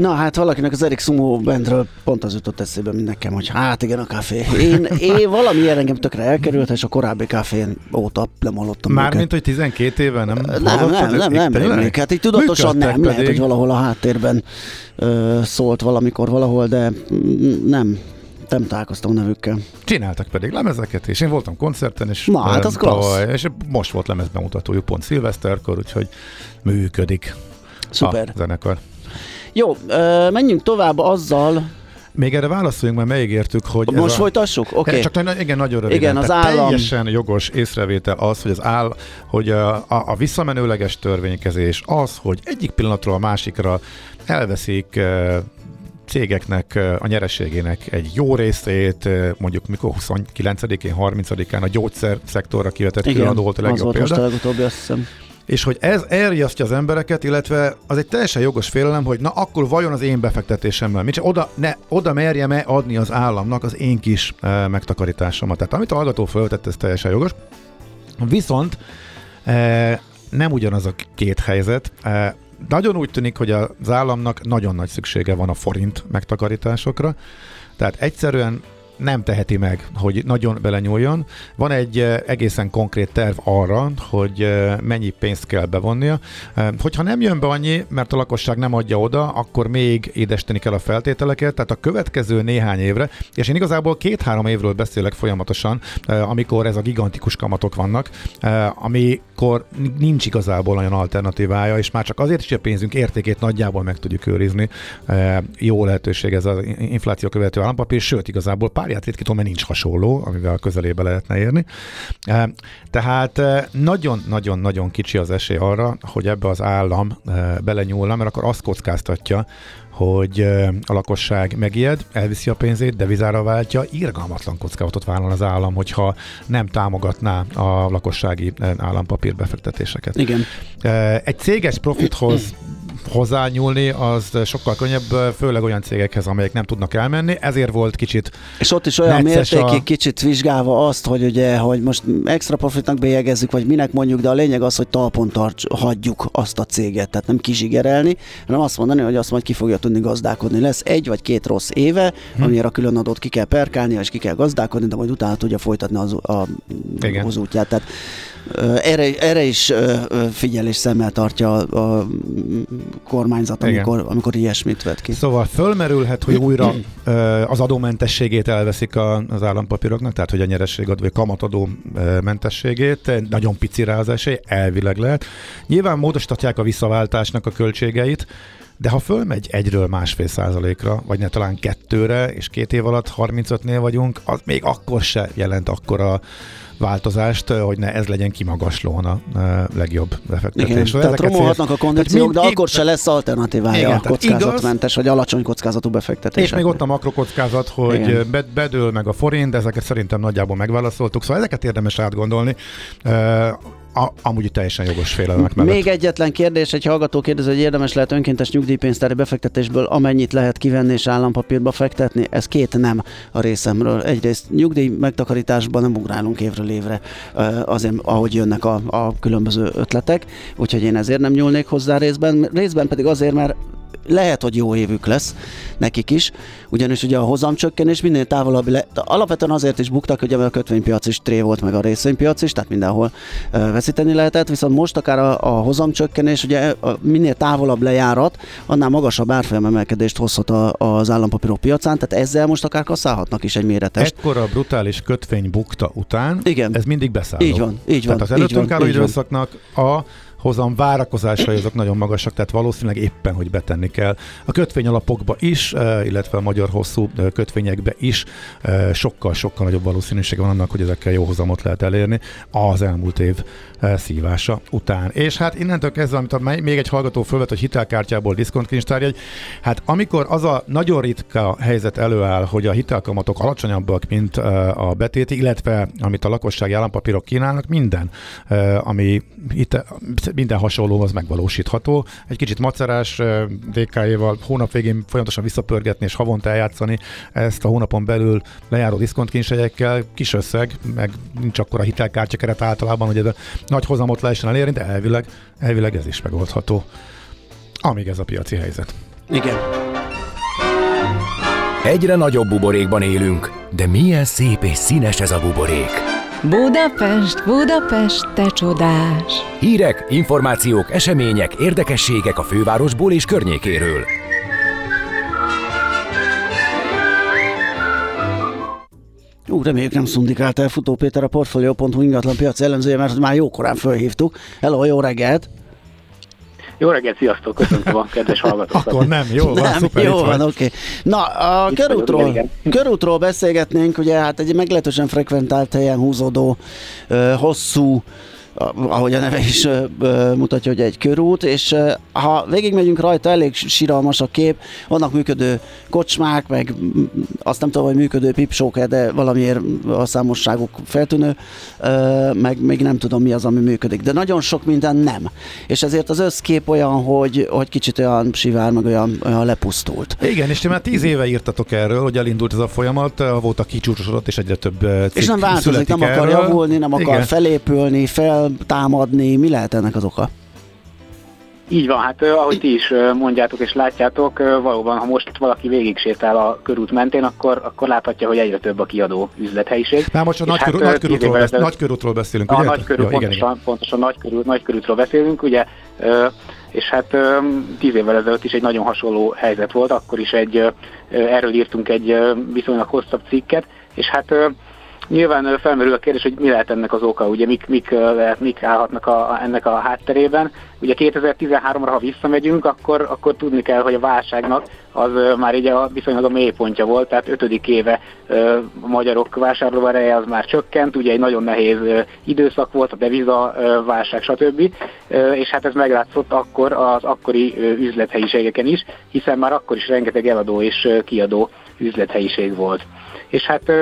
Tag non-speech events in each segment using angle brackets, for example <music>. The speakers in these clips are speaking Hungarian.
Na hát valakinek az Erik Sumo bandről pont az jutott eszébe, mint nekem, hogy hát igen, a kávé. Én, én valamiért engem tökre elkerült, és a korábbi káfén óta nem hallottam Mármint, hogy 12 éve nem Nem, nem, nem, nem, nem Hát így tudatosan nem, pedig. lehet, hogy valahol a háttérben ö, szólt valamikor valahol, de nem, nem találkoztam nevükkel. Csináltak pedig lemezeket, és én voltam koncerten, és, Na, hát az tavaly, és most volt lemezbemutatójuk pont szilveszterkor, úgyhogy működik Szuper. a zenekar. Jó, menjünk tovább azzal, még erre válaszoljunk, mert megígértük, hogy... Most a... folytassuk? Oké. Okay. Csak igen, nagyon röviden. Igen, az állam... Teljesen jogos észrevétel az, hogy az áll, hogy a, a, a visszamenőleges törvénykezés az, hogy egyik pillanatról a másikra elveszik cégeknek a nyereségének egy jó részét, mondjuk mikor 29-én, 30-án a gyógyszer szektorra kivetett különadó volt a legjobb az volt példa. Most a legutóbbi, azt hiszem és hogy ez elriasztja az embereket, illetve az egy teljesen jogos félelem, hogy na akkor vajon az én befektetésemmel, mit oda, ne, oda merjem-e adni az államnak az én kis e, megtakarításomat. Tehát amit a hallgató föltett, ez teljesen jogos. Viszont e, nem ugyanaz a két helyzet. E, nagyon úgy tűnik, hogy az államnak nagyon nagy szüksége van a forint megtakarításokra, tehát egyszerűen nem teheti meg, hogy nagyon belenyúljon. Van egy eh, egészen konkrét terv arra, hogy eh, mennyi pénzt kell bevonnia. Eh, hogyha nem jön be annyi, mert a lakosság nem adja oda, akkor még édesíteni kell a feltételeket, tehát a következő néhány évre, és én igazából két-három évről beszélek folyamatosan, amikor ez a gigantikus kamatok vannak, amikor nincs igazából olyan alternatívája, és már csak azért is, hogy a pénzünk értékét nagyjából meg tudjuk őrizni. Jó lehetőség ez az infláció követő állampapír, sőt igazából pár párját ritkítom, mert nincs hasonló, amivel közelébe lehetne érni. E, tehát nagyon-nagyon-nagyon kicsi az esély arra, hogy ebbe az állam e, belenyúlna, mert akkor azt kockáztatja, hogy a lakosság megijed, elviszi a pénzét, devizára váltja, irgalmatlan kockázatot vállal az állam, hogyha nem támogatná a lakossági állampapír befektetéseket. Igen. Egy céges profithoz hozzányúlni, az sokkal könnyebb, főleg olyan cégekhez, amelyek nem tudnak elmenni, ezért volt kicsit És ott is olyan mértékig a... kicsit vizsgálva azt, hogy ugye, hogy most extra profitnak bélyegezzük, vagy minek mondjuk, de a lényeg az, hogy talpon tarts, hagyjuk azt a céget, tehát nem kizsigerelni, hanem azt mondani, hogy azt majd ki fogja tudni gazdálkodni. Lesz egy vagy két rossz éve, hm. amire a külön adót ki kell perkálni, és ki kell gazdálkodni, de majd utána tudja folytatni az, a, az útját. Tehát erre, erre is figyelés szemmel tartja a, a kormányzat, amikor, amikor ilyesmit vet ki. Szóval fölmerülhet, hogy újra az adómentességét elveszik az állampapíroknak, tehát hogy a nyerességadó vagy kamatadó mentességét, nagyon pici rá az esély, elvileg lehet. Nyilván módosítatják a visszaváltásnak a költségeit, de ha fölmegy egyről másfél százalékra, vagy ne talán kettőre, és két év alatt 35-nél vagyunk, az még akkor se jelent akkora változást, hogy ne ez legyen kimagaslóan a legjobb befektetés. Igen, tehát romolhatnak a kondíciók, de akkor se lesz alternatívája igen, a kockázatmentes vagy alacsony kockázatú befektetés. És még ott a makrokockázat, hogy igen. bedől meg a forint, de ezeket szerintem nagyjából megválaszoltuk, szóval ezeket érdemes átgondolni a, amúgy teljesen jogos félelmek mellett. Még egyetlen kérdés, egy hallgató kérdez, hogy érdemes lehet önkéntes nyugdíjpénztári befektetésből amennyit lehet kivenni és állampapírba fektetni. Ez két nem a részemről. Egyrészt nyugdíj megtakarításban nem ugrálunk évről évre, azért ahogy jönnek a, a különböző ötletek, úgyhogy én ezért nem nyúlnék hozzá részben. Részben pedig azért, mert lehet, hogy jó évük lesz nekik is, ugyanis ugye a hozamcsökkenés minél távolabb, le, alapvetően azért is buktak, hogy a kötvénypiac is tré volt, meg a részvénypiac is, tehát mindenhol veszíteni lehetett, viszont most akár a, a hozamcsökkenés, ugye a, minél távolabb lejárat, annál magasabb árfolyam emelkedést hozhat a, az állampapírok piacán, tehát ezzel most akár kasszálhatnak is egy méretest. Ekkora brutális kötvény bukta után, Igen. ez mindig beszáll. Így van, így van. Tehát az előttünk álló időszaknak a hozam várakozásai azok nagyon magasak, tehát valószínűleg éppen, hogy betenni kell. A kötvényalapokba is, illetve a magyar hosszú kötvényekbe is sokkal-sokkal nagyobb valószínűsége van annak, hogy ezekkel jó hozamot lehet elérni az elmúlt év szívása után. És hát innentől kezdve, amit a, még egy hallgató fölvet, hogy hitelkártyából diszkontkincstárjegy, hát amikor az a nagyon ritka helyzet előáll, hogy a hitelkamatok alacsonyabbak, mint a betét, illetve amit a lakossági állampapírok kínálnak, minden, ami minden hasonló az megvalósítható. Egy kicsit macerás DK-jéval hónap végén folyamatosan visszapörgetni és havonta eljátszani ezt a hónapon belül lejáró diszkontkincsegyekkel, kis összeg, meg nincs akkor a hitelkártya keret általában, hogy ez nagy hozamot lehessen elérni, de elvileg, elvileg ez is megoldható. Amíg ez a piaci helyzet. Igen. Egyre nagyobb buborékban élünk, de milyen szép és színes ez a buborék. Budapest, Budapest, te csodás! Hírek, információk, események, érdekességek a fővárosból és környékéről. Ú, reméljük nem szundikált el Futó Péter a Portfolio.hu ingatlan piac ellenzője, mert már jókorán fölhívtuk. Hello, jó reggelt! Jó reggelt, sziasztok, köszöntöm a kedves hallgatókat. Akkor nem, jó van, nem, szuper, jó van, oké. Okay. Na, a Itt körútról, vagyok, körútról beszélgetnénk, ugye hát egy meglehetősen frekventált helyen húzódó, hosszú, ahogy a neve is ö, ö, mutatja, hogy egy körút, és ö, ha végigmegyünk rajta, elég síralmas a kép, vannak működő kocsmák, meg azt nem tudom, hogy működő pipsók de valamiért a számosságuk feltűnő, ö, meg még nem tudom mi az, ami működik, de nagyon sok minden nem. És ezért az összkép olyan, hogy, hogy kicsit olyan sivár, meg olyan, olyan lepusztult. Igen, és ti már tíz éve írtatok erről, hogy elindult ez a folyamat, volt a kicsúcsosodott, és egyre több cikk És nem változik, nem akar erről. javulni, nem akar Igen. felépülni, feltámadni. Mi lehet ennek az oka? Így van, hát ahogy ti is mondjátok és látjátok, valóban, ha most valaki végig sétál a körút mentén, akkor, akkor láthatja, hogy egyre több a kiadó üzlethelyiség. Már most a hát, körú, ö, nagy, tíz körútról, évvel besz, ezelőtt- nagy körútról beszélünk, A ugye? nagy körül, Jó, igen, pontosan, igen. pontosan nagy, körül, nagy körútról beszélünk, ugye, és hát tíz évvel ezelőtt is egy nagyon hasonló helyzet volt, akkor is egy, erről írtunk egy viszonylag hosszabb cikket, és hát Nyilván felmerül a kérdés, hogy mi lehet ennek az oka, ugye mik, mik, mik állhatnak a, ennek a hátterében. Ugye 2013-ra, ha visszamegyünk, akkor, akkor tudni kell, hogy a válságnak az már így a, viszonylag a mélypontja volt, tehát ötödik éve a magyarok vásárlóereje az már csökkent, ugye egy nagyon nehéz időszak volt, a deviza válság, stb. És hát ez meglátszott akkor az akkori üzlethelyiségeken is, hiszen már akkor is rengeteg eladó és kiadó üzlethelyiség volt és hát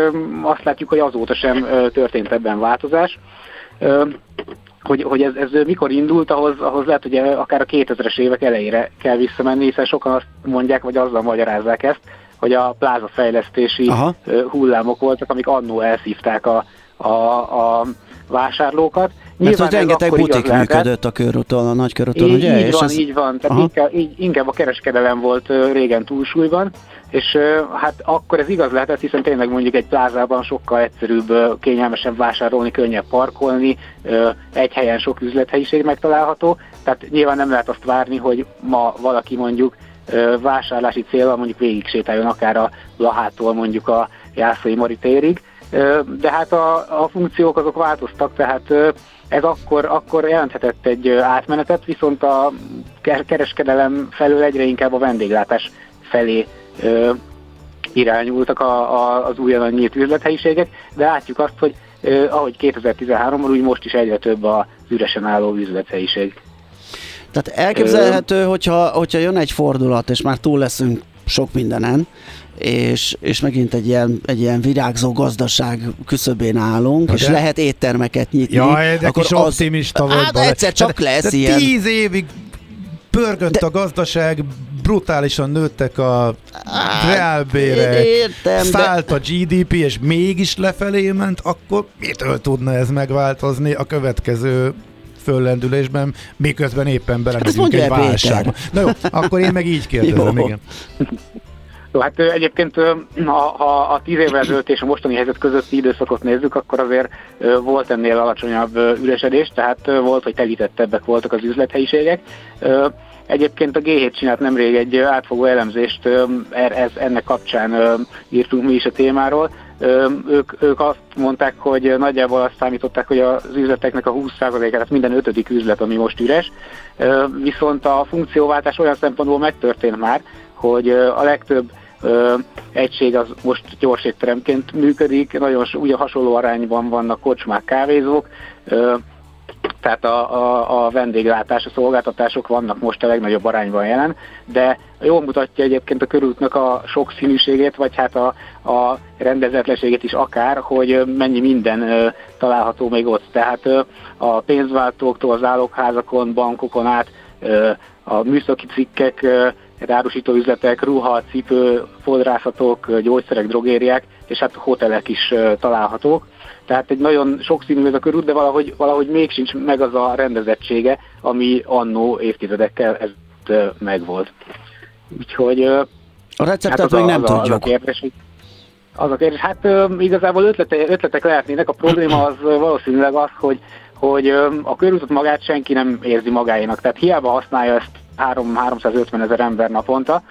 azt látjuk, hogy azóta sem ö, történt ebben változás. Hogy, hogy ez, ez mikor indult, ahhoz, ahhoz lehet, hogy akár a 2000-es évek elejére kell visszamenni, hiszen sokan azt mondják, vagy azzal magyarázzák ezt, hogy a plázafejlesztési Aha. hullámok voltak, amik annó elszívták a, a, a vásárlókat. Mert hogy rengeteg butik működött a körúton, a nagy körúton, Így, ugye? így És van, ez- így van. Tehát Aha. inkább, így, inkább a kereskedelem volt régen túlsúlyban, és hát akkor ez igaz lehetett, hiszen tényleg mondjuk egy plázában sokkal egyszerűbb, kényelmesebb vásárolni, könnyebb parkolni, egy helyen sok üzlethelyiség megtalálható, tehát nyilván nem lehet azt várni, hogy ma valaki mondjuk vásárlási célra mondjuk végig sétáljon akár a Lahától mondjuk a Jászai Mari térig, Ö, de hát a, a funkciók azok változtak, tehát ez akkor, akkor jelenthetett egy átmenetet, viszont a ke- kereskedelem felől egyre inkább a vendéglátás felé irányultak a, a, az újonnan nyílt üzlethelyiségek, de látjuk azt, hogy ö, ahogy 2013-ban, úgy most is egyre több az üresen álló üzlethelyiség. Tehát elképzelhető, hogyha, hogyha jön egy fordulat, és már túl leszünk sok mindenen, és, és megint egy ilyen, egy ilyen virágzó gazdaság küszöbén állunk, Na és de- lehet éttermeket nyitni. Jaj, de kis optimista vagy. Hát egyszer csak de, lesz de ilyen. tíz évig pörgött De- a gazdaság, brutálisan nőttek a Hát, reálbérek, értem, de- szállt a GDP, és mégis lefelé ment, akkor mitől tudna ez megváltozni a következő föllendülésben, miközben éppen belemegyünk mondja egy válságba. Na jó, akkor én meg így kérdezem, Jó. igen. Jó, hát egyébként ha, ha a tíz évvel ezelőtt és a mostani helyzet közötti időszakot nézzük, akkor azért volt ennél alacsonyabb üresedés, tehát volt, hogy telítettebbek voltak az üzlethelyiségek. Egyébként a G7 csinált nemrég egy átfogó elemzést, er- ez, ennek kapcsán írtunk mi is a témáról. Ők, ők azt mondták, hogy nagyjából azt számították, hogy az üzleteknek a 20%-át, tehát minden ötödik üzlet, ami most üres. Viszont a funkcióváltás olyan szempontból megtörtént már, hogy a legtöbb egység az most gyors étteremként működik, nagyon ugye hasonló arányban vannak kocsmák, kávézók, tehát a, a, a vendéglátás, a szolgáltatások vannak most a legnagyobb arányban jelen, de jól mutatja egyébként a körútnak a sokszínűségét, vagy hát a, a rendezetlenségét is akár, hogy mennyi minden ö, található még ott. Tehát ö, a pénzváltóktól, az állokházakon, bankokon át ö, a műszaki cikkek, árusító üzletek, ruha, cipő, fodrászatok, gyógyszerek, drogériák, és hát hotelek is találhatók tehát egy nagyon sokszínű ez a körút, de valahogy, valahogy még sincs meg az a rendezettsége, ami annó évtizedekkel ez megvolt. Úgyhogy a receptet hát még nem az tudjuk. Az a kérdés, hogy az a kérdés, hát igazából ötlete, ötletek lehetnének, a probléma az valószínűleg az, hogy, hogy a körútot magát senki nem érzi magáénak, tehát hiába használja ezt 3, 350 ezer ember naponta,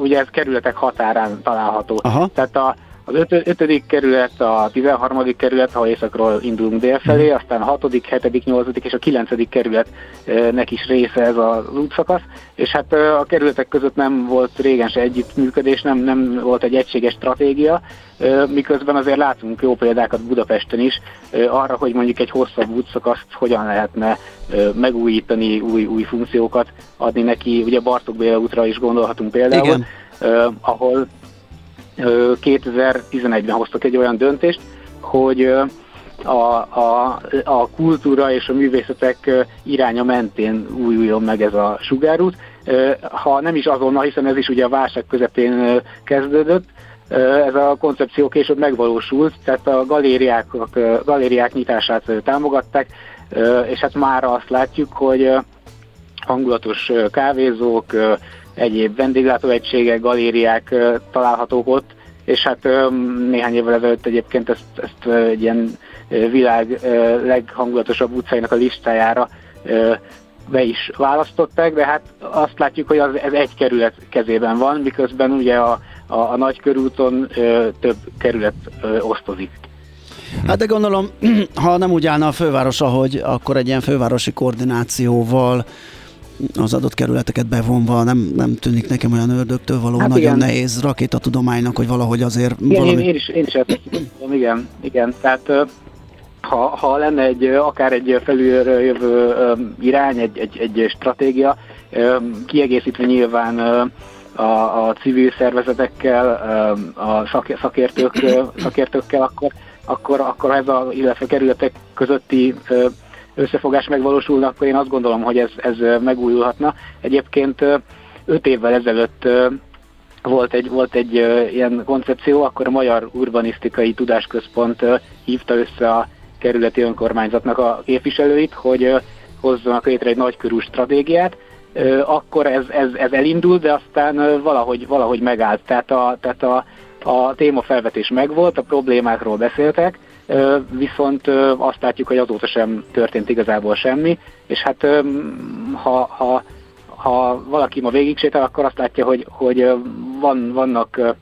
ugye ez kerületek határán található. Aha. Tehát a, az öt, ötödik kerület, a 13. kerület, ha északról indulunk dél felé, mhm. aztán a hatodik, hetedik, nyolcadik és a kilencedik kerületnek is része ez az útszakasz, és hát a kerületek között nem volt régen se együttműködés, nem, nem volt egy egységes stratégia, miközben azért látunk jó példákat Budapesten is arra, hogy mondjuk egy hosszabb útszakaszt hogyan lehetne megújítani, új, új funkciókat adni neki. Ugye Bartók Béla útra is gondolhatunk például, Igen. ahol 2011-ben hoztak egy olyan döntést, hogy a, a, a kultúra és a művészetek iránya mentén újuljon meg ez a sugárút. Ha nem is azonnal, hiszen ez is ugye a válság közepén kezdődött, ez a koncepció később megvalósult, tehát a galériák, a galériák nyitását támogatták, és hát már azt látjuk, hogy hangulatos kávézók, egyéb vendéglátóegységek, galériák találhatók ott, és hát néhány évvel ezelőtt egyébként ezt, ezt egy ilyen világ leghangulatosabb utcáinak a listájára be is választották, de hát azt látjuk, hogy az, ez egy kerület kezében van, miközben ugye a, a, a nagy körúton több kerület osztozik. Hát de gondolom, <clears throat> ha nem úgy állna a főváros, ahogy akkor egy ilyen fővárosi koordinációval az adott kerületeket bevonva, nem, nem tűnik nekem olyan ördögtől való, hát nagyon igen. nehéz rakétatudománynak, hogy valahogy azért igen, valami... Én, én is, én is ezt tudom, igen, igen, tehát ha, ha lenne egy, akár egy felülről jövő irány, egy, egy, egy stratégia, kiegészítve nyilván a, a civil szervezetekkel, a szakértők, szakértőkkel, akkor, akkor, akkor ez a, illetve kerületek közötti összefogás megvalósulna, akkor én azt gondolom, hogy ez, ez megújulhatna. Egyébként öt évvel ezelőtt volt egy, volt egy ilyen koncepció, akkor a Magyar Urbanisztikai Tudásközpont hívta össze a kerületi önkormányzatnak a képviselőit, hogy hozzanak létre egy nagykörű stratégiát, akkor ez, ez, ez elindult, de aztán valahogy, valahogy megállt. Tehát a, tehát a, a témafelvetés megvolt, a problémákról beszéltek, viszont azt látjuk, hogy azóta sem történt igazából semmi, és hát ha, ha, ha valaki ma végig sétál, akkor azt látja, hogy, hogy van, vannak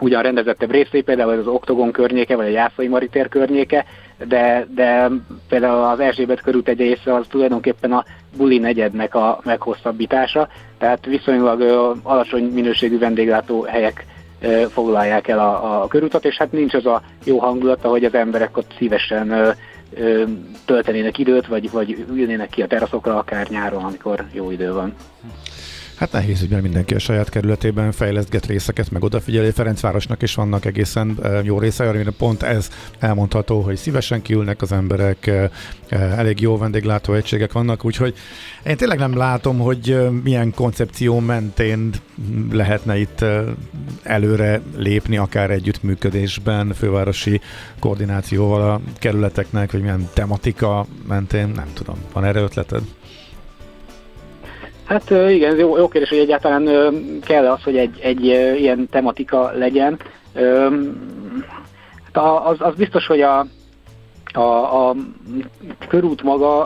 ugyan rendezettebb részei, például az Oktogon környéke, vagy a Jászai Maritér környéke, de, de például az Erzsébet körút egy része az tulajdonképpen a Buli negyednek a meghosszabbítása, tehát viszonylag alacsony minőségű vendéglátó helyek foglalják el a, a körutat, és hát nincs az a jó hangulata, hogy az emberek ott szívesen töltenének időt, vagy, vagy ülnének ki a teraszokra akár nyáron, amikor jó idő van. Hát nehéz, hogy mindenki a saját kerületében fejlesztget részeket, meg odafigyelő. Ferencvárosnak is vannak egészen jó részei, amire pont ez elmondható, hogy szívesen kiülnek az emberek, elég jó vendéglátó egységek vannak, úgyhogy én tényleg nem látom, hogy milyen koncepció mentén lehetne itt előre lépni, akár együttműködésben, fővárosi koordinációval a kerületeknek, vagy milyen tematika mentén, nem tudom. Van erre ötleted? Hát igen, ez jó, jó kérdés, hogy egyáltalán kell az, hogy egy, egy ilyen tematika legyen. Hát az, az biztos, hogy a, a, a körút maga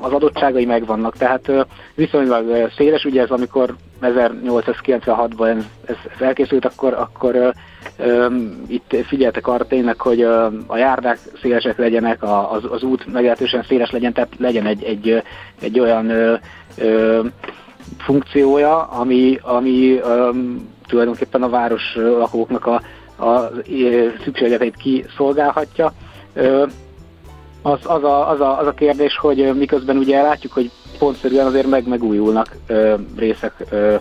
az adottságai megvannak, tehát viszonylag széles, ugye ez amikor 1896-ban ez, ez, elkészült, akkor, akkor itt figyeltek arra tényleg, hogy a járdák szélesek legyenek, a, az, az út meglehetősen széles legyen, tehát legyen egy, egy, egy olyan uh, funkciója, ami, ami um, tulajdonképpen a város lakóknak a, a szükségleteit kiszolgálhatja. Uh, az, az, a, az, a, az a kérdés, hogy miközben ugye látjuk, hogy pontszerűen azért meg megújulnak ö, részek, ö,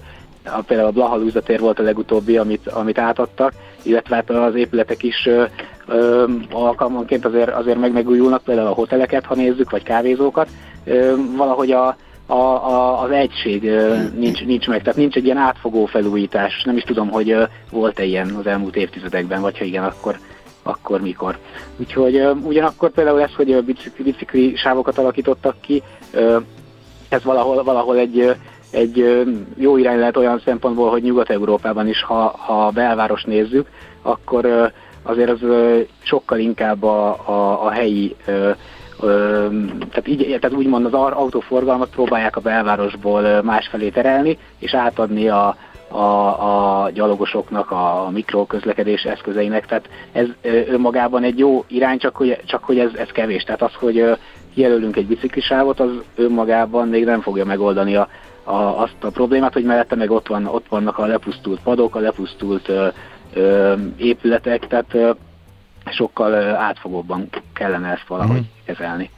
a, például a Blaha tér volt a legutóbbi, amit, amit átadtak, illetve hát az épületek is ö, ö, alkalmanként azért, azért meg megújulnak, például a hoteleket, ha nézzük, vagy kávézókat. Ö, valahogy a, a, a, az egység nincs, nincs meg, tehát nincs egy ilyen átfogó felújítás. Nem is tudom, hogy volt-e ilyen az elmúlt évtizedekben, vagy ha igen, akkor akkor mikor. Úgyhogy ugyanakkor például ez, hogy bicikli, bicikli sávokat alakítottak ki, ez valahol, valahol egy, egy jó irány lehet olyan szempontból, hogy Nyugat-Európában is, ha, ha a belváros nézzük, akkor azért az sokkal inkább a, a, a helyi tehát, így, tehát úgymond az autóforgalmat próbálják a belvárosból másfelé terelni, és átadni a, a, a gyalogosoknak, a mikroközlekedés eszközeinek, tehát ez önmagában egy jó irány, csak hogy, csak hogy ez, ez kevés. Tehát az, hogy jelölünk egy biciklisávot, az önmagában még nem fogja megoldani a, a, azt a problémát, hogy mellette meg ott, van, ott vannak a lepusztult padok, a lepusztult ö, ö, épületek, tehát ö, sokkal átfogóbban kellene ezt valahogy mm. kezelni.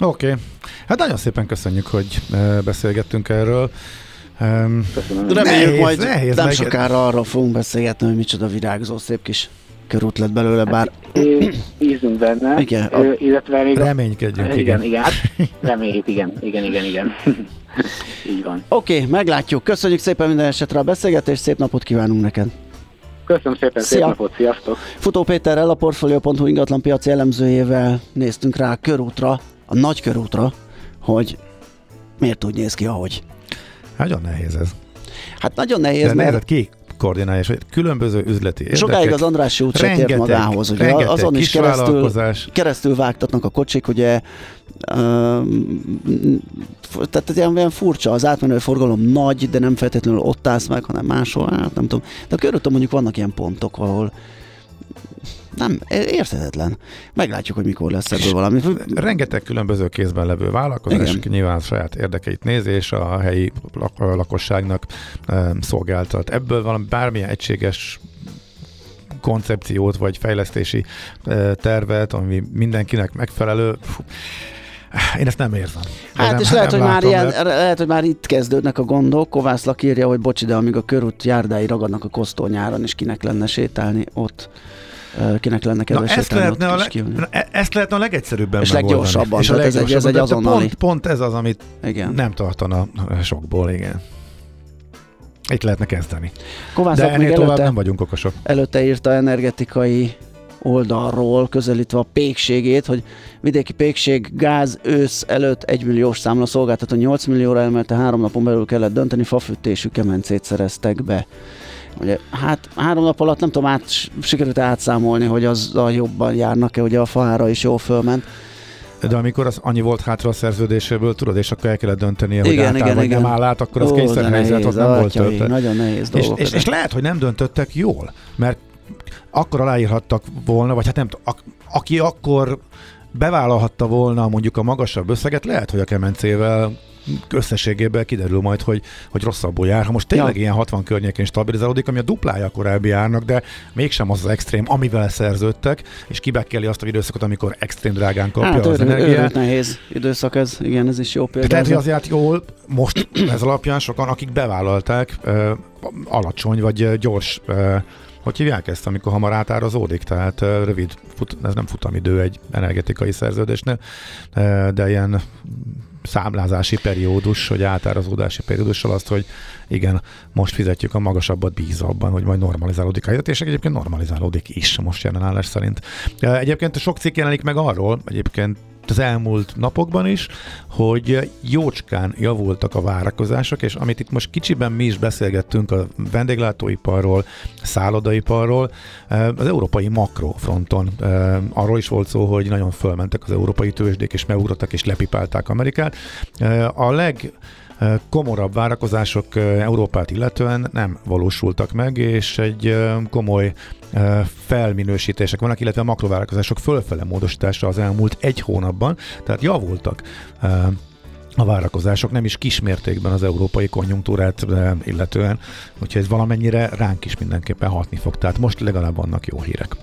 Oké. Okay. Hát nagyon szépen köszönjük, hogy beszélgettünk erről. Um, Reméljük nehéz, majd nehéz nem meg... sokára arra fogunk beszélgetni, hogy micsoda virágzó szép kis körút lett belőle, bár... Hát, bízunk benne, igen, a... illetve még... Reménykedjünk, igen. Igen, igen, hát <laughs> reméljük, igen, igen, igen, igen. <laughs> Így van. Oké, okay, meglátjuk. Köszönjük szépen minden esetre a beszélgetést, szép napot kívánunk neked. Köszönöm szépen, Szia. szép napot, sziasztok! Futó Péterrel, a Portfolio.hu ingatlan piaci elemzőjével néztünk rá a körútra, a nagy körútra, hogy miért úgy néz ki, ahogy. Nagyon nehéz ez. Hát nagyon nehéz, De mert... Ki koordinálja, és különböző üzleti érdekek. Sokáig az András út se tért magához, ugye azon is keresztül, keresztül vágtatnak a kocsik, ugye tehát ez ilyen, ilyen furcsa, az átmenő forgalom nagy, de nem feltétlenül ott állsz meg, hanem máshol, hát nem tudom. De a körülöttem mondjuk vannak ilyen pontok, ahol nem, érthetetlen. Meglátjuk, hogy mikor lesz ebből valami. Rengeteg különböző kézben levő vállalkozás, Igen. nyilván saját érdekeit nézi, és a helyi lak- lakosságnak szolgáltat. Ebből valami bármilyen egységes koncepciót, vagy fejlesztési tervet, ami mindenkinek megfelelő, Fú, én ezt nem érzem. Hát nem, és lehet, hogy már ilyen, de... lehet, hogy már itt kezdődnek a gondok. Kovászlak írja, hogy bocsi, de amíg a körút járdái ragadnak a kosztonyáron, és kinek lenne sétálni ott kinek lenne kedves Na, ezt lehetne, a le, e- ezt lehetne a legegyszerűbben És leggyorsabban. És a leggyorsabban. Ez egy, ez egy azonnali. Pont, pont ez az, amit igen. nem tartana sokból, igen. Itt lehetne kezdeni. Kovászok De ennél tovább előtte, nem vagyunk okosok. Előtte írta energetikai oldalról közelítve a pékségét, hogy vidéki pékség gáz ősz előtt 1 milliós számla szolgáltató 8 millióra emelte, három napon belül kellett dönteni, fafűtésű kemencét szereztek be. Ugye, hát három nap alatt nem tudom, át, sikerült átszámolni, hogy az a jobban járnak-e, ugye a faára is jól fölment. De amikor az annyi volt hátra a szerződéséből, tudod, és akkor el kellett döntenie, hogy igen, átáll, igen, vagy igen. nem áll át, akkor az kényszerhelyzet, ott nem volt töltött. Nagyon nehéz. És, és, és, lehet, hogy nem döntöttek jól, mert akkor aláírhattak volna, vagy hát nem tudom, aki akkor bevállalhatta volna mondjuk a magasabb összeget, lehet, hogy a kemencével összességében kiderül majd, hogy, hogy rosszabbul jár. Ha most tényleg ja. ilyen 60 környékén stabilizálódik, ami a duplája a korábbi árnak, de mégsem az az extrém, amivel szerződtek, és kibekkeli azt a időszakot, amikor extrém drágán kapja hát, az energiát. nehéz időszak ez, igen, ez is jó példa. Tehát, hogy az járt jól, most ez alapján sokan, akik bevállalták, alacsony vagy gyors hogy hívják ezt, amikor hamar átárazódik, tehát rövid, fut, ez nem futamidő egy energetikai szerződésnél, de ilyen számlázási periódus, vagy átárazódási periódussal azt, hogy igen, most fizetjük a magasabbat bízva abban, hogy majd normalizálódik a helyzet, és egyébként normalizálódik is most jelen állás szerint. Egyébként sok cikk jelenik meg arról, egyébként az elmúlt napokban is, hogy jócskán javultak a várakozások, és amit itt most kicsiben mi is beszélgettünk a vendéglátóiparról, szállodaiparról, az európai makrofronton arról is volt szó, hogy nagyon fölmentek az európai tőzsdék, és megugrottak, és lepipálták Amerikát. A leg komorabb várakozások Európát illetően nem valósultak meg, és egy komoly felminősítések vannak, illetve a makrovárakozások fölfele módosítása az elmúlt egy hónapban, tehát javultak a várakozások nem is kismértékben az európai konjunktúrát illetően, úgyhogy ez valamennyire ránk is mindenképpen hatni fog. Tehát most legalább vannak jó hírek.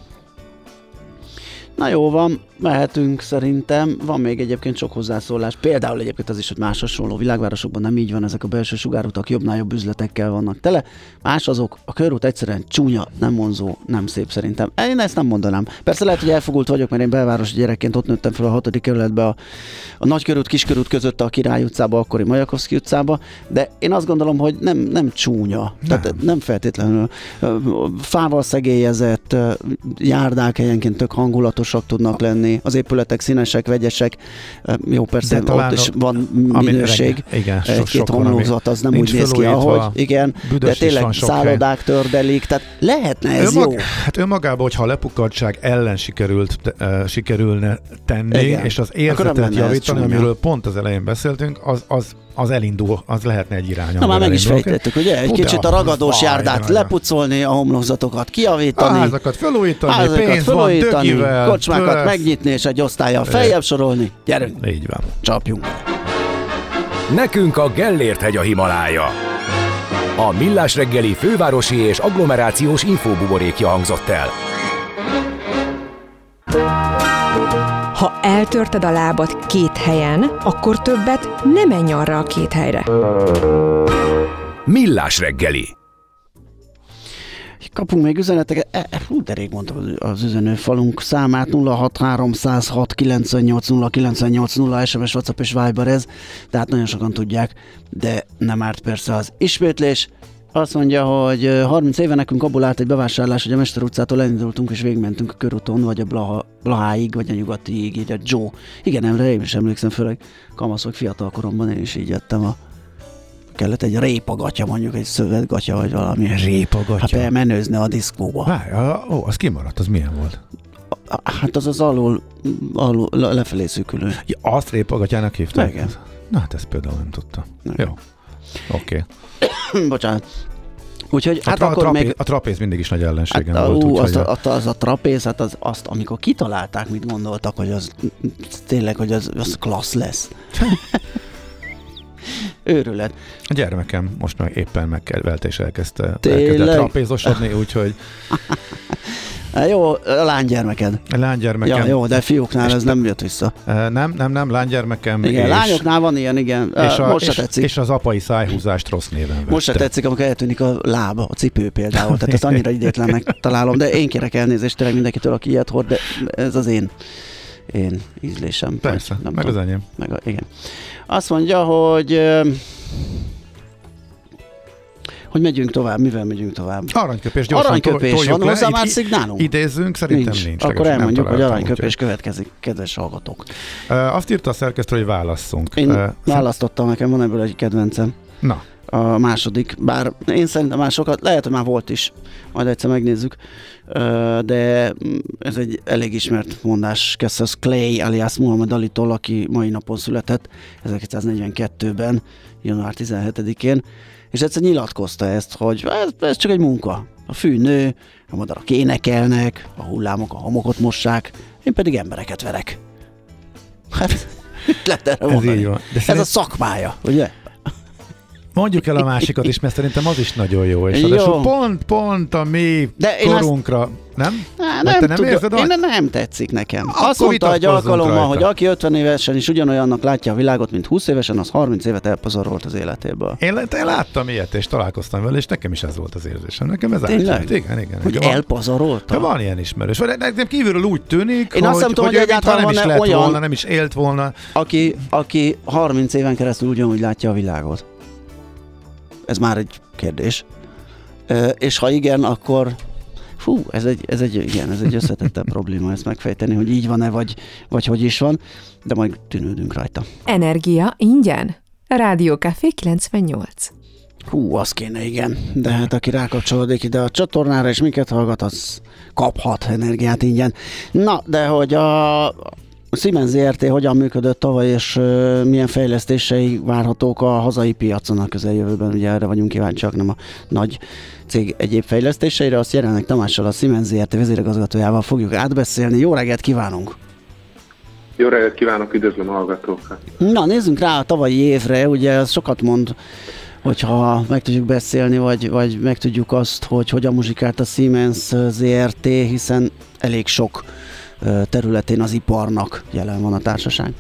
Na jó van, mehetünk szerintem. Van még egyébként sok hozzászólás. Például egyébként az is, hogy más hasonló világvárosokban nem így van, ezek a belső sugárutak jobbnál jobb üzletekkel vannak tele. Más azok, a körút egyszerűen csúnya, nem vonzó, nem szép szerintem. Én ezt nem mondanám. Persze lehet, hogy elfogult vagyok, mert én belvárosi gyerekként ott nőttem fel a hatodik kerületbe a, a nagykörút, kiskörút között a Király utcába, akkori Majakovszki utcába, de én azt gondolom, hogy nem, nem csúnya. Nem. Tehát nem feltétlenül fával szegélyezett, járdák helyenként tök hangulatosak tudnak lenni, az épületek színesek, vegyesek, jó persze De ott is van minőség, egy-két homlokzat az nem úgy néz ki, ahogy, igen, de tényleg szállodák tördelik, tehát lehetne ez Önmag, jó. Hát önmagában, hogyha a lepukkadság ellen sikerült, uh, sikerülne tenni, igen. és az érzetet javítani, amiről pont az elején beszéltünk, az, az az elindul, az lehetne egy irány. Na már meg is fejtettük, ugye? Egy kicsit a ragadós járdát lepucolni, a homlokzatokat kiavítani. A házakat felújítani, házakat pénz felújítani, van, dögivel, kocsmákat pösz. megnyitni, és egy osztályjal feljebb sorolni. Gyerünk! Így van. Csapjunk! Nekünk a Gellért hegy a Himalája. A Millás reggeli fővárosi és agglomerációs infóbuborékja hangzott el. Ha eltörted a lábad két helyen, akkor többet nem menj arra a két helyre. Millás reggeli. Kapunk még üzeneteket. E, hú, de rég mondtam az üzenőfalunk számát 06306 98 098 0 SMS, WhatsApp és Viber ez, tehát nagyon sokan tudják, de nem árt persze az ismétlés. Azt mondja, hogy 30 éve nekünk abból állt egy bevásárlás, hogy a Mester utcától elindultunk és végigmentünk a körúton, vagy a Blaha, Blaháig, vagy a nyugatiig, így a Joe. Igen, emre, én is emlékszem, főleg kamaszok fiatal koromban én is így jöttem a kellett egy répagatya, mondjuk egy szövetgatya, vagy valami. Répagatya? Hát menőzni a diszkóba. Várj, ó, az kimaradt, az milyen volt? Hát az az alul, alul lefelé szűkülő. Ja, azt répagatyának hívták? Igen. Na hát ezt például nem tudta. Igen. Jó. Oké. Okay. <coughs> Bocsánat. Úgyhogy a, hát tra- akkor a, trapéz, még... a trapéz mindig is nagy ellenségem hát, volt. Ú, az, a, az a trapéz, hát az, azt, amikor kitalálták, mit gondoltak, hogy az tényleg, hogy az, az klassz lesz. <laughs> Őrület. A gyermekem most meg éppen megkedvelt és elkezdte, elkezdte trapézosodni, úgyhogy <laughs> Jó, a lánygyermeked. A lánygyermekem. Ja, jó, de fiúknál ez nem jött vissza. Nem, nem, nem, lánygyermekem. Igen, és, lányoknál van ilyen, igen. És a, Most se tetszik. És az apai szájhúzást rossz néven vette. Most se tetszik, amikor eltűnik a lába, a cipő például. Tehát ezt annyira idétlennek <laughs> találom, de én kérek elnézést tényleg mindenkitől, aki ilyet hord, de ez az én én ízlésem. Persze, nem meg tudom. az enyém. Meg a, igen. Azt mondja, hogy hogy megyünk tovább, mivel megyünk tovább. Aranyköpés, gyorsan Aranyköpés, van hozzá már szignálunk? Idézzünk, szerintem nincs. nincs. Akkor elmondjuk, hogy aranyköpés következik, kedves hallgatók. Azt írta a szerkesztő, hogy válasszunk. Én választottam, nekem van ebből egy kedvencem. Na. A második, bár én szerintem már sokat, lehet, hogy már volt is, majd egyszer megnézzük, de ez egy elég ismert mondás Cassius Clay alias Muhammad Ali-tól, aki mai napon született 1942-ben, január 17-én, és egyszer nyilatkozta ezt, hogy ez, ez csak egy munka. A fű nő, a madarak énekelnek, a hullámok a homokot mossák, én pedig embereket verek. Hát, <laughs> lehet erre ez, így van. De ez szerint... a szakmája, ugye? Mondjuk el a másikat is, mert szerintem az is nagyon jó. És jó. pont, pont a mi De korunkra... Ezt nem? Há, nem, nem tudom, érzed, én nem tetszik nekem. Akkor Azt mondta egy alkalommal, rajta. hogy aki 50 évesen is ugyanolyannak látja a világot, mint 20 évesen, az 30 évet elpazarolt az életéből. Én, én láttam ilyet, és találkoztam vele, és nekem is ez volt az érzésem. Nekem ez Tényleg? Igen, igen. Hogy elpazarolta? Van ilyen ismerős. Vagy nekem kívülről úgy tűnik, én hogy, azt nem hogy, hogy egyáltalán nem is lett olyan, volna, nem is élt volna. Aki, aki 30 éven keresztül ugyanúgy látja a világot. Ez már egy kérdés. És ha igen, akkor Fú, ez egy, ez egy, igen, ez egy összetettebb <laughs> probléma ezt megfejteni, hogy így van-e, vagy, vagy hogy is van, de majd tűnődünk rajta. Energia ingyen. Rádió Café 98. Hú, az kéne, igen. De hát aki rákapcsolódik ide a csatornára, és minket hallgat, az kaphat energiát ingyen. Na, de hogy a, a Siemens ZRT hogyan működött tavaly, és milyen fejlesztései várhatók a hazai piacon a közeljövőben, ugye erre vagyunk kíváncsiak, nem a nagy cég egyéb fejlesztéseire, azt jelenleg Tamással a Siemens ZRT vezérigazgatójával fogjuk átbeszélni. Jó reggelt kívánunk! Jó reggelt kívánok, üdvözlöm a hallgatókat! Na, nézzünk rá a tavalyi évre, ugye ez sokat mond hogyha meg tudjuk beszélni, vagy, vagy meg tudjuk azt, hogy hogyan muzsikált a Siemens ZRT, hiszen elég sok területén az iparnak jelen van a társaság.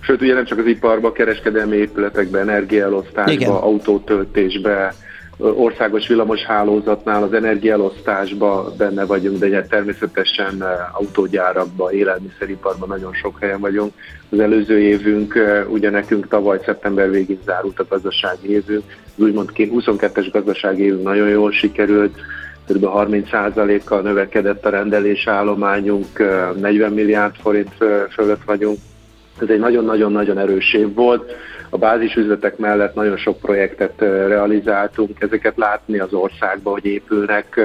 Sőt, ugye nem csak az iparban, kereskedelmi épületekben, energiaelosztásban, autótöltésben, országos villamos hálózatnál, az energiaelosztásban benne vagyunk, de természetesen autógyárakban, élelmiszeriparban nagyon sok helyen vagyunk. Az előző évünk, ugye nekünk tavaly szeptember végén zárult a gazdasági évünk, úgymond 22-es gazdasági évünk nagyon jól sikerült, kb. 30%-kal növekedett a rendelésállományunk, 40 milliárd forint fölött vagyunk. Ez egy nagyon-nagyon-nagyon erős év volt. A bázisüzletek mellett nagyon sok projektet realizáltunk, ezeket látni az országban, hogy épülnek,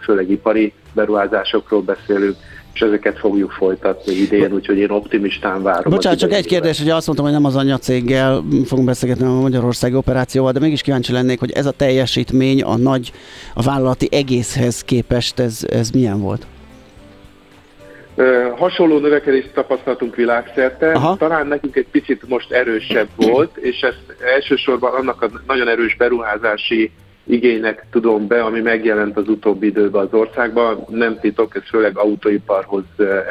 főleg ipari beruházásokról beszélünk, és ezeket fogjuk folytatni idén, úgyhogy én optimistán várom. Bocsánat, csak egy kérdés, hogy azt mondtam, hogy nem az anyacéggel fogunk beszélgetni a Magyarországi operációval, de mégis kíváncsi lennék, hogy ez a teljesítmény a nagy, a vállalati egészhez képest, ez, ez milyen volt? Hasonló növekedést tapasztaltunk világszerte, Aha. talán nekünk egy picit most erősebb volt, és ezt elsősorban annak a nagyon erős beruházási igénynek tudom be, ami megjelent az utóbbi időben az országban. Nem titok, ez főleg autóiparhoz,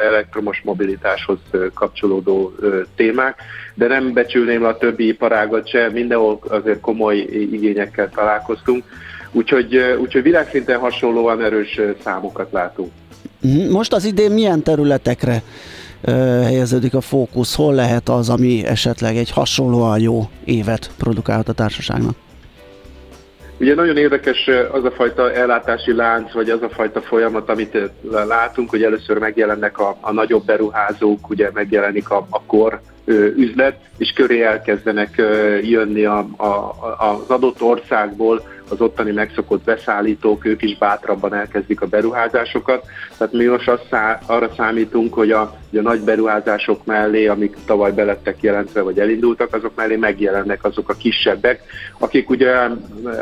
elektromos mobilitáshoz kapcsolódó témák, de nem becsülném a többi iparágat se, mindenhol azért komoly igényekkel találkoztunk. Úgyhogy, úgyhogy világszinten hasonlóan erős számokat látunk. Mhm. Most az idén milyen területekre helyeződik a fókusz? Hol lehet az, ami esetleg egy hasonlóan jó évet produkálhat a társaságnak? Ugye nagyon érdekes az a fajta ellátási lánc, vagy az a fajta folyamat, amit látunk, hogy először megjelennek a, a nagyobb beruházók, ugye megjelenik a, a kor üzlet, és köré elkezdenek jönni a, a, az adott országból az ottani megszokott beszállítók, ők is bátrabban elkezdik a beruházásokat. Tehát mi most azt szá- arra számítunk, hogy a, hogy a nagy beruházások mellé, amik tavaly belettek jelentve, vagy elindultak, azok mellé megjelennek azok a kisebbek, akik ugye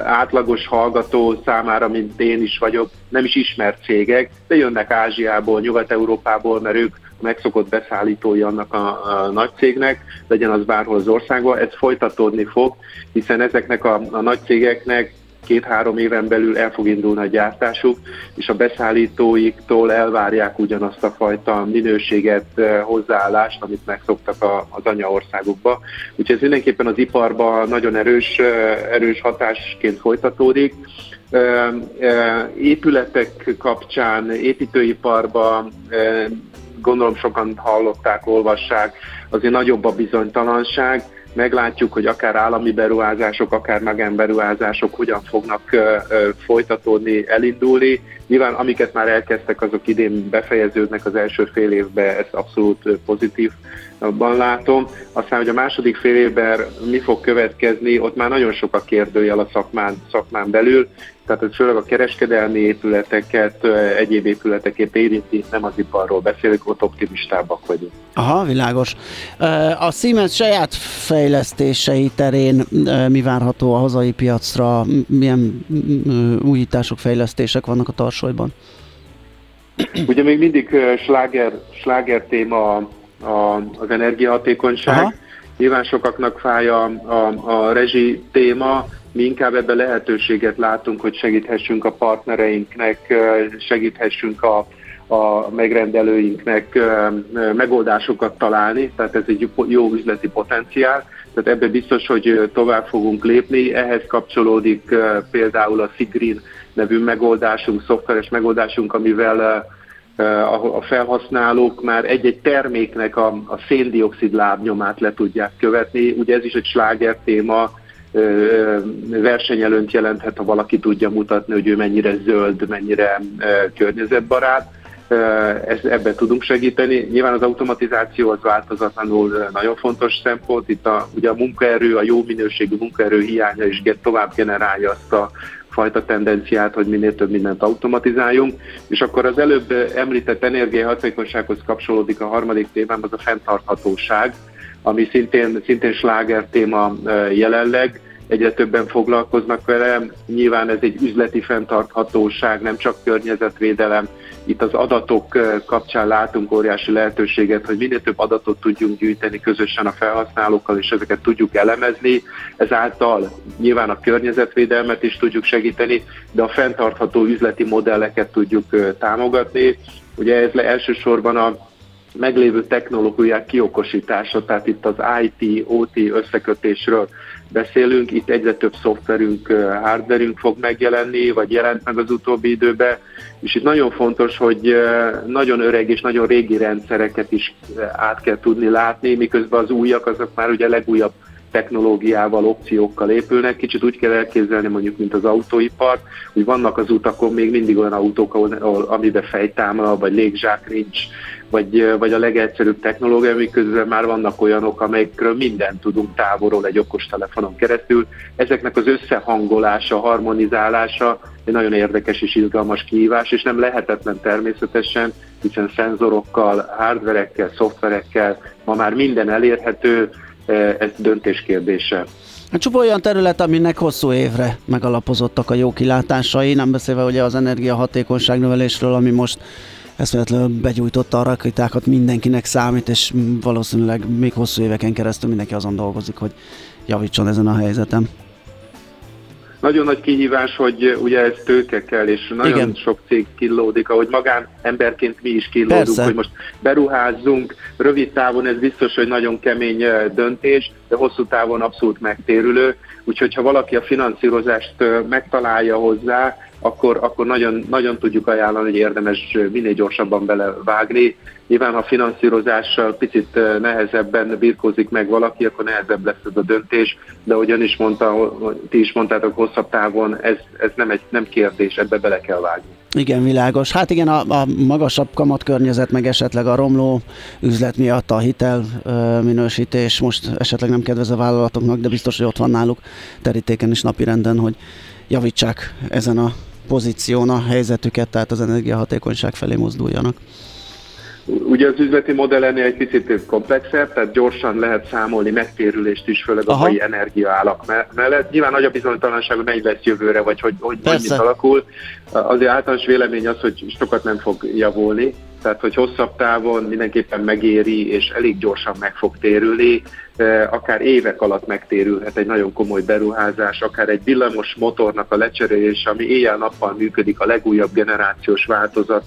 átlagos hallgató számára, mint én is vagyok, nem is ismert cégek, de jönnek Ázsiából, Nyugat-Európából, mert ők megszokott beszállítói annak a, a nagy cégnek, legyen az bárhol az országban, ez folytatódni fog, hiszen ezeknek a, a nagy cégeknek két-három éven belül el fog indulni a gyártásuk, és a beszállítóiktól elvárják ugyanazt a fajta minőséget, eh, hozzáállást, amit megszoktak az anyaországokba. Úgyhogy ez mindenképpen az iparban nagyon erős, eh, erős hatásként folytatódik. Eh, épületek kapcsán, építőiparban gondolom sokan hallották, olvassák, azért nagyobb a bizonytalanság, meglátjuk, hogy akár állami beruházások, akár magánberuházások hogyan fognak folytatódni, elindulni. Nyilván amiket már elkezdtek, azok idén befejeződnek az első fél évben, ezt abszolút pozitívban látom. Aztán, hogy a második fél évben mi fog következni, ott már nagyon sok a kérdőjel a szakmán, szakmán belül, tehát ez főleg a kereskedelmi épületeket, egyéb épületeket érinti, nem az iparról beszélünk, ott optimistábbak vagyunk. Aha, világos. A Siemens saját fejlesztései terén mi várható a hazai piacra? Milyen újítások, fejlesztések vannak a tarsolyban? Ugye még mindig sláger, sláger téma a, az energiahatékonyság. Aha. Nyilván sokaknak fáj a, a, a rezsi téma, mi inkább ebben lehetőséget látunk, hogy segíthessünk a partnereinknek, segíthessünk a, a megrendelőinknek megoldásokat találni, tehát ez egy jó üzleti potenciál, tehát ebbe biztos, hogy tovább fogunk lépni. Ehhez kapcsolódik például a Sigrin nevű megoldásunk, szoftveres megoldásunk, amivel a felhasználók már egy-egy terméknek a, a széndiokszid lábnyomát le tudják követni. Ugye ez is egy sláger téma, versenyelőnt jelenthet, ha valaki tudja mutatni, hogy ő mennyire zöld, mennyire környezetbarát. Ez, ebben tudunk segíteni. Nyilván az automatizáció az változatlanul nagyon fontos szempont. Itt a, ugye a munkaerő, a jó minőségű munkaerő hiánya is tovább generálja azt a fajta tendenciát, hogy minél több mindent automatizáljunk. És akkor az előbb említett energiahatékonysághoz kapcsolódik a harmadik témám, az a fenntarthatóság, ami szintén, szintén sláger téma jelenleg egyre többen foglalkoznak vele. Nyilván ez egy üzleti fenntarthatóság, nem csak környezetvédelem. Itt az adatok kapcsán látunk óriási lehetőséget, hogy minél több adatot tudjunk gyűjteni közösen a felhasználókkal, és ezeket tudjuk elemezni. Ezáltal nyilván a környezetvédelmet is tudjuk segíteni, de a fenntartható üzleti modelleket tudjuk támogatni. Ugye ez le elsősorban a meglévő technológiák kiokosítása, tehát itt az IT, OT összekötésről beszélünk, itt egyre több szoftverünk, hardverünk fog megjelenni, vagy jelent meg az utóbbi időben, és itt nagyon fontos, hogy nagyon öreg és nagyon régi rendszereket is át kell tudni látni, miközben az újak azok már ugye legújabb technológiával, opciókkal épülnek. Kicsit úgy kell elképzelni mondjuk, mint az autóipar, hogy vannak az utakon még mindig olyan autók, ahol, amiben fejtámla, vagy légzsák nincs, vagy, vagy a legegyszerűbb technológia, miközben már vannak olyanok, amelyekről mindent tudunk távolról egy okostelefonon keresztül. Ezeknek az összehangolása, harmonizálása egy nagyon érdekes és izgalmas kihívás, és nem lehetetlen természetesen, hiszen szenzorokkal, hardverekkel, szoftverekkel ma már minden elérhető, ez döntés kérdése. Hát csupa olyan terület, aminek hosszú évre megalapozottak a jó kilátásai, nem beszélve ugye az energiahatékonyság növelésről, ami most eszméletlenül begyújtotta a rakétákat, mindenkinek számít, és valószínűleg még hosszú éveken keresztül mindenki azon dolgozik, hogy javítson ezen a helyzetem. Nagyon nagy kihívás, hogy ugye ez tőke kell, és nagyon Igen. sok cég killódik, ahogy magán emberként mi is killódunk, Persze. hogy most beruházzunk, rövid távon ez biztos, hogy nagyon kemény döntés, de hosszú távon abszolút megtérülő, úgyhogy ha valaki a finanszírozást megtalálja hozzá, akkor, akkor nagyon, nagyon tudjuk ajánlani, hogy érdemes minél gyorsabban belevágni. Nyilván, ha finanszírozással picit nehezebben birkózik meg valaki, akkor nehezebb lesz ez a döntés, de ahogyan is mondta, ti is mondtátok, hosszabb távon ez, ez nem, egy, nem kérdés, ebbe bele kell vágni. Igen, világos. Hát igen, a, a magasabb kamatkörnyezet, meg esetleg a romló üzlet miatt a hitel ö, minősítés most esetleg nem kedvez a vállalatoknak, de biztos, hogy ott van náluk terítéken is napirenden, hogy javítsák ezen a pozíción a helyzetüket, tehát az energiahatékonyság felé mozduljanak. Ugye az üzleti modell ennél egy picit komplexebb, tehát gyorsan lehet számolni megtérülést is, főleg a mai energiaállak mellett. Nyilván nagy a bizonytalanság, hogy mennyi lesz jövőre, vagy hogy, hogy mit alakul. Azért általános vélemény az, hogy sokat nem fog javulni, tehát hogy hosszabb távon mindenképpen megéri, és elég gyorsan meg fog térülni, akár évek alatt megtérülhet egy nagyon komoly beruházás, akár egy villamos motornak a lecserélése, ami éjjel-nappal működik, a legújabb generációs változat,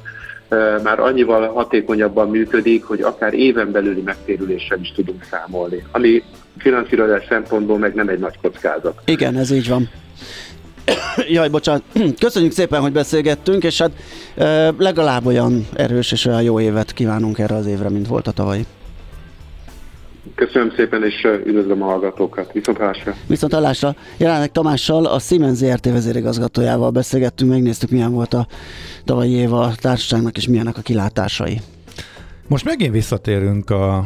már annyival hatékonyabban működik, hogy akár éven belüli megtérüléssel is tudunk számolni, ami finanszírozás szempontból meg nem egy nagy kockázat. Igen, ez így van. <coughs> Jaj, bocsánat. <coughs> Köszönjük szépen, hogy beszélgettünk, és hát legalább olyan erős és olyan jó évet kívánunk erre az évre, mint volt a tavalyi. Köszönöm szépen, és üdvözlöm a hallgatókat. Viszont hallásra. Viszont hallásra. Jelenleg Tamással, a Siemens ZRT vezérigazgatójával beszélgettünk, megnéztük, milyen volt a tavalyi év a társaságnak, és milyenek a kilátásai. Most megint visszatérünk a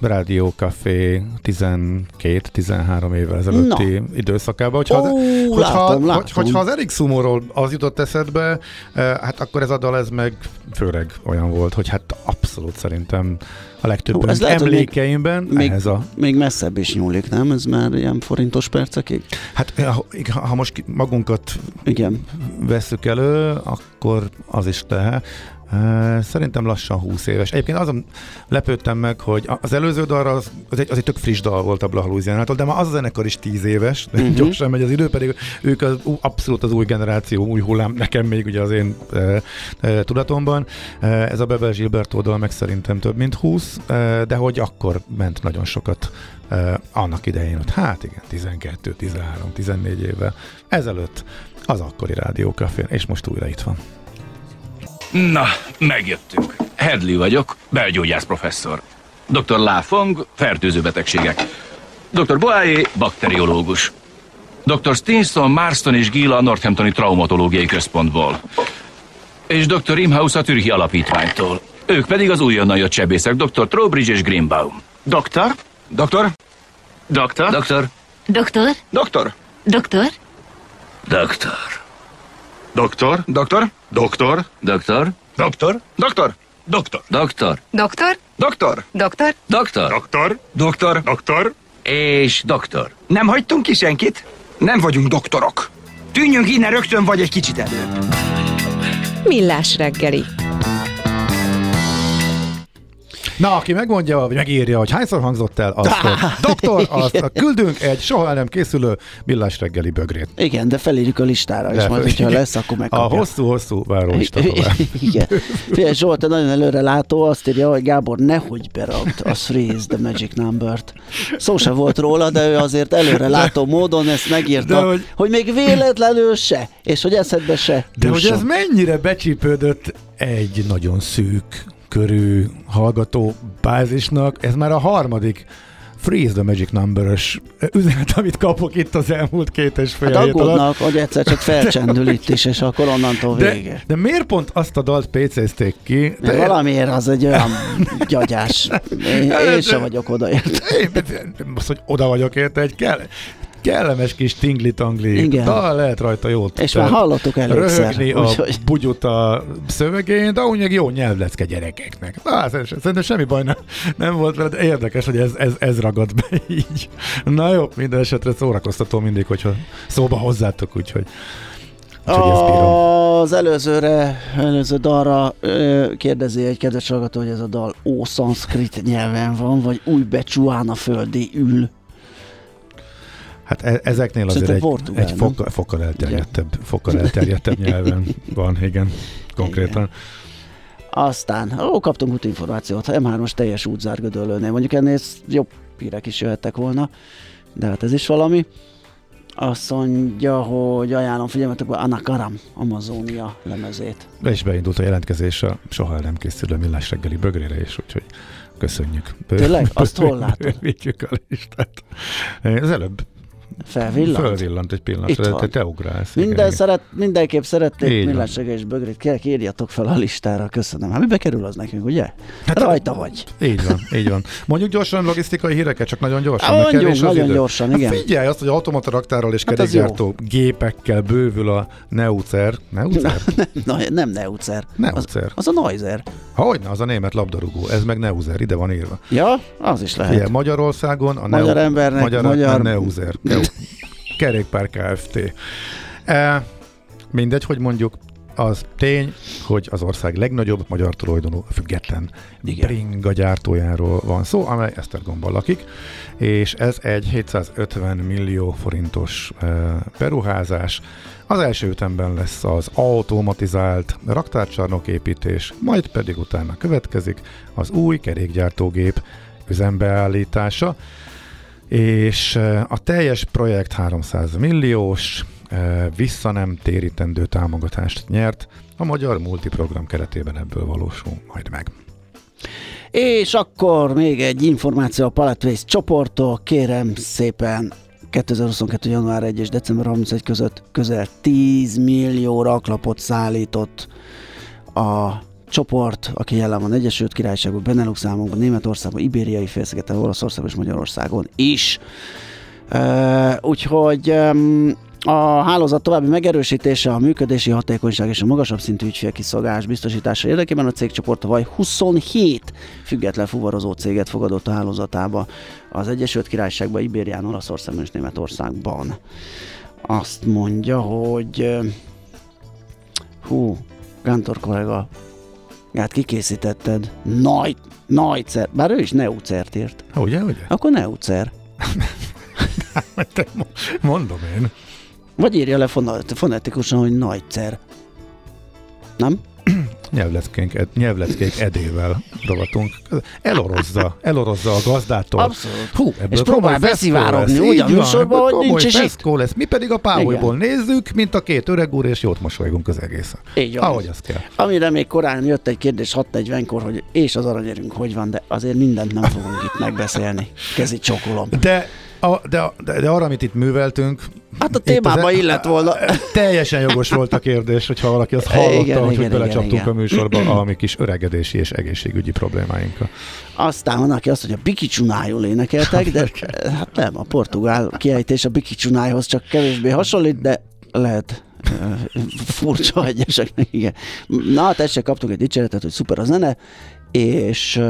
Rádió Café 12-13 évvel ezelőtti no. időszakába. Hogyha, oh, az, hogyha, látom, látom. Hogy, hogyha az Erik Sumóról az jutott eszedbe, eh, hát akkor ez a dal ez meg főleg olyan volt, hogy hát abszolút szerintem a legtöbb Hú, ez lehet, emlékeimben még, ehhez a... Még messzebb is nyúlik, nem? Ez már ilyen forintos percekig? Hát ha, ha most magunkat Igen. veszük elő, akkor az is lehet. Szerintem lassan 20 éves. Egyébként azon lepődtem meg, hogy az előző dalra az, az, egy, az egy tök friss dal volt a Blahalúziánától, de már az a zenekar is 10 éves, uh-huh. gyorsan megy az idő, pedig ők az, abszolút az új generáció, új hullám, nekem még ugye az én e, e, tudatomban. Ez a Bebel Gilbert oldal meg szerintem több mint 20, e, de hogy akkor ment nagyon sokat e, annak idején, hogy hát igen, 12, 13, 14 évvel ezelőtt az akkori rádiókafén, és most újra itt van. Na, megjöttünk. Hedley vagyok, belgyógyász professzor. Dr. Láfong, fertőző betegségek. Dr. Boáé, bakteriológus. Dr. Stinson, Marston és Gill a Northamptoni Traumatológiai Központból. És Dr. Imhouse a Türki Alapítványtól. Ők pedig az újonnan jött sebészek, Dr. Trowbridge és Greenbaum. Doktor? Doktor? Doktor? Doktor? Doktor? Doktor? Doktor? Doktor. Doktor? Doktor? Doktor? Doktor? Doktor? Doktor? Doktor. Doktor? Doktor? Doktor? Doktor? Doktor. Doktor? Doktor. Doktor? És doktor. Nem hagytunk ki senkit? Nem vagyunk doktorok. Tűnjünk innen rögtön, vagy egy kicsit előbb. Millás reggeli. Na, aki megmondja, vagy megírja, hogy hányszor hangzott el, azt <laughs> doktor, azt küldünk egy soha nem készülő millás reggeli bögrét. Igen, de felírjuk a listára, és De majd, hogyha <laughs> lesz, akkor A megkapja. hosszú-hosszú várólista. <laughs> Igen. Figyelj, Zsolt, nagyon előre látó, azt írja, hogy Gábor nehogy beragd a Freeze the Magic Number-t. Szó se volt róla, de ő azért előre látó módon ezt megírta, De hogy... hogy- még véletlenül se, és hogy eszedbe se De hogy ez mennyire becsípődött egy nagyon szűk körű hallgató bázisnak, ez már a harmadik Freeze the Magic Number-ös üzenet, amit kapok itt az elmúlt két és fél Hát hét alatt. aggódnak, hogy egyszer csak felcsendül itt is, és akkor onnantól De, vége. de miért pont azt a dalt PC-zték ki? De valamiért az egy olyan gyagyás. Én, én sem vagyok odaért. Én, azt, hogy oda vagyok érte, egy kell, kellemes kis tingli-tangli Igen. dal, lehet rajta jót És már hallottuk elégszer. röhögni a úgyhogy- bugyut a szövegén, de úgy jó nyelvlecke gyerekeknek. Na, szerintem semmi baj nem, nem volt de érdekes, hogy ez, ez, ez ragad be így. Na jó, minden esetre szórakoztató mindig, hogyha szóba hozzátok, úgyhogy. Az előzőre, előző dalra kérdezi egy kedves hallgató, hogy ez a dal ószanszkrit nyelven van, vagy új becsuán a földi ül. Hát e- ezeknél azért Szerintem egy, portugál, egy fokkal, fokkal elterjedtebb, fokkal elterjedtebb <laughs> nyelven van, igen, konkrétan. Aztán, ó, kaptunk útinformációt, M3-as teljes útzárgödöllőnél. Mondjuk ennél jobb hírek is jöhettek volna, de hát ez is valami. Azt mondja, hogy ajánlom figyelmetekbe Anakaram Amazonia lemezét. Be is beindult a jelentkezés a soha el nem készülő millás reggeli bögrére is, úgyhogy köszönjük. Tényleg? Azt hol látod? <laughs> Bővítjük a listát. Az előbb Felvillant? fölvillant egy Itt pillanatra, van. te, te ugrálsz. Minden igen, szeret, mindenképp szeretnék millásreggel és bögrét. Kérlek, írjatok fel a listára, köszönöm. Hát mibe kerül az nekünk, ugye? Hát Rajta vagy. igen. Így van, így van. Mondjuk gyorsan logisztikai híreket, csak nagyon gyorsan. Mert mondjuk, kevés nagyon idő. gyorsan, igen. Hát figyelj azt, hogy automata raktárral és Hát kerékgyártó gépekkel bővül a Neucer. Neucer? <laughs> Na, nem Neucer. Neucer. Az, az a Neuser. Hogyne, az a német labdarúgó. Ez meg Neuser, ide van írva. Ja, az is lehet. Ilyen Magyarországon a Magyar embernek magyar, magyar- A Neuser. Jó. Kerékpár Kft. E, mindegy, hogy mondjuk az tény, hogy az ország legnagyobb magyar tulajdonú független Igen. bringa gyártójáról van szó, amely Esztergomban lakik, és ez egy 750 millió forintos e, beruházás. Az első ütemben lesz az automatizált raktárcsarnok építés, majd pedig utána következik az új kerékgyártógép üzembeállítása, és a teljes projekt 300 milliós, vissza nem térítendő támogatást nyert, a Magyar Multiprogram keretében ebből valósul majd meg. És akkor még egy információ a Paletways csoporttól, kérem szépen 2022. január 1 és december 31 között közel 10 millió raklapot szállított a csoport, aki jelen van Egyesült Királyságban, Benelux államokban, Németországban, Ibériai félszigeten, Olaszországban és Magyarországon is. Uh, úgyhogy um, a hálózat további megerősítése, a működési hatékonyság és a magasabb szintű ügyfélkiszolgálás biztosítása érdekében a cégcsoport tavaly 27 független fuvarozó céget fogadott a hálózatába az Egyesült Királyságban, Ibérián, Olaszországban és Németországban. Azt mondja, hogy hú, Gántor kollega, hát kikészítetted, nagy, nagyszer, bár ő is Neucert írt, Ha, ugye, ugye? akkor Neucer. <laughs> Mo- Mondom én. Vagy írja le fonetikusan, hogy nagyszer. Nem? Nyelvleckénk, ed, nyelvleckék edével rovatunk. Elorozza, elorozza a gazdától. Abszolút. Hú, ebből És próbál beszivárogni úgy a műsorban, hogy nincs is itt. lesz. Mi pedig a páholyból nézzük, mint a két öreg úr, és jót mosolygunk az egészen. Így van. Ahogy az kell. Amire még korán jött egy kérdés 6.40-kor, hogy és az aranyérünk hogy van, de azért mindent nem fogunk itt megbeszélni. Kezi csokolom. De, a, de, de, de arra, amit itt műveltünk, Hát a Itt az témába e- illet volna. <laughs> Teljesen jogos volt a kérdés, hogyha valaki azt <laughs> hallotta, igen, hogy, hogy igen, belecsaptunk igen. a műsorba a mi kis öregedési és egészségügyi problémáinkkal. Aztán van, aki azt mondja, Biki Csunájul énekeltek, de hát nem, a portugál kiejtés a Biki Csunájhoz csak kevésbé hasonlít, de lehet furcsa egyeseknek, igen. Na, hát ezt kaptunk egy dicséretet, hogy szuper a zene, és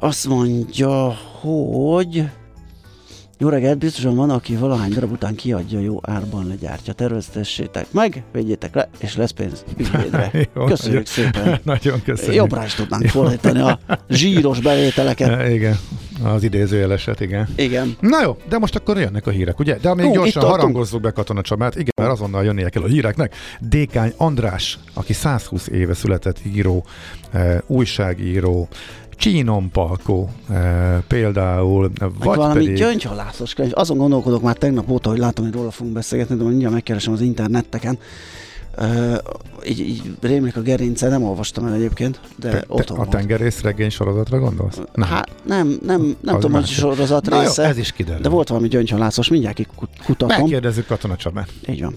azt mondja, hogy jó reggelt, biztosan van, aki valahány darab után kiadja jó árban legyártja. Terveztessétek meg, vegyétek le, és lesz pénz ügyvédre. <laughs> Jó, Köszönjük nagyon- szépen. Nagyon köszönjük. Jobbra is tudnánk fordítani a zsíros bevételeket. E, <laughs> Igen, az idézőjeleset, igen. Igen. Na jó, de most akkor jönnek a hírek, ugye? De még Hú, gyorsan harangozzuk be Katona Csabát, igen, mert azonnal jönnie kell a híreknek. Dékány András, aki 120 éve született író, e, újságíró, Csínon Palkó e, például, Vagy vagy valami pedig... gyöngyhalászos könyv. Azon gondolkodok már tegnap óta, hogy látom, hogy róla fogunk beszélgetni, de mindjárt megkeresem az interneteken. Uh, így, így rémlik a gerince, nem olvastam el egyébként, de Te, ott te, a tengerész regény sorozatra gondolsz? Nem. Hát nem, nem, nem Az tudom, hogy sorozat Na jó, része, ez is kiderül. de volt valami gyöngyhalászos, mindjárt kikutatom. Megkérdezzük Katona Csabát. Így van.